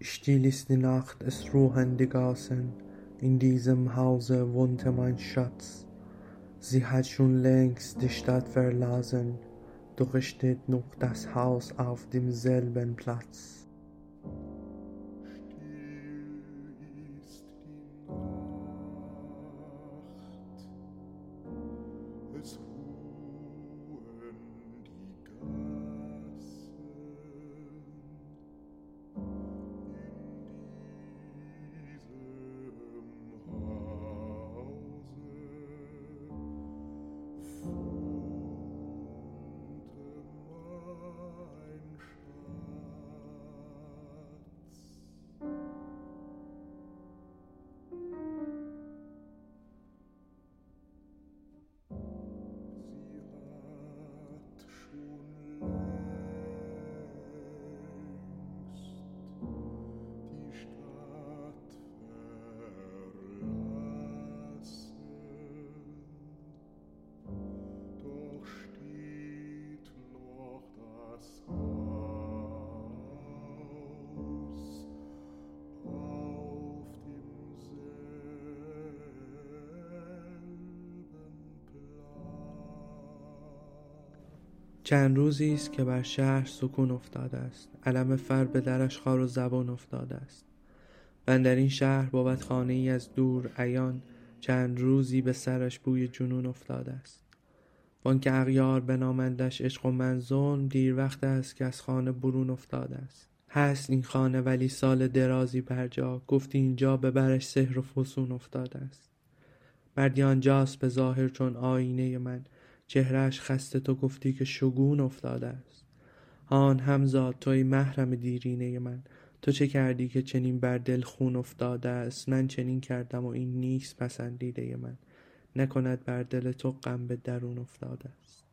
Still ist die Nacht, es ruhen die Gaußen, in diesem Hause wohnte mein Schatz. Sie hat schon längst die Stadt verlassen, doch steht noch das Haus auf demselben Platz. true چند روزی است که بر شهر سکون افتاده است. علم فر به درش خوار و زبون افتاده است. و اندرین شهر بود خانه ای از دور عیان چند روزی به سرش بوی جنون افتاده است. وانکه اغیار بنامندش عشق و من ظلم دیر وقت است که از خانه برون افتاده است. هست این خانه ولی سال درازی برجا گفتی اینجا به برش سحر و فسون افتاده است. مردی آنجاست به ظاهر چون آیینه من. چهره اش خسته تو گفتی که شگون افتاده است. هان همزاد تو ای محرم دیرینه من. تو چه کردی که چنین بر دل خون افتاده است؟ من چنین کردم و این نیست پسندیده من. نکند بر دل تو غم به درون افتاده است.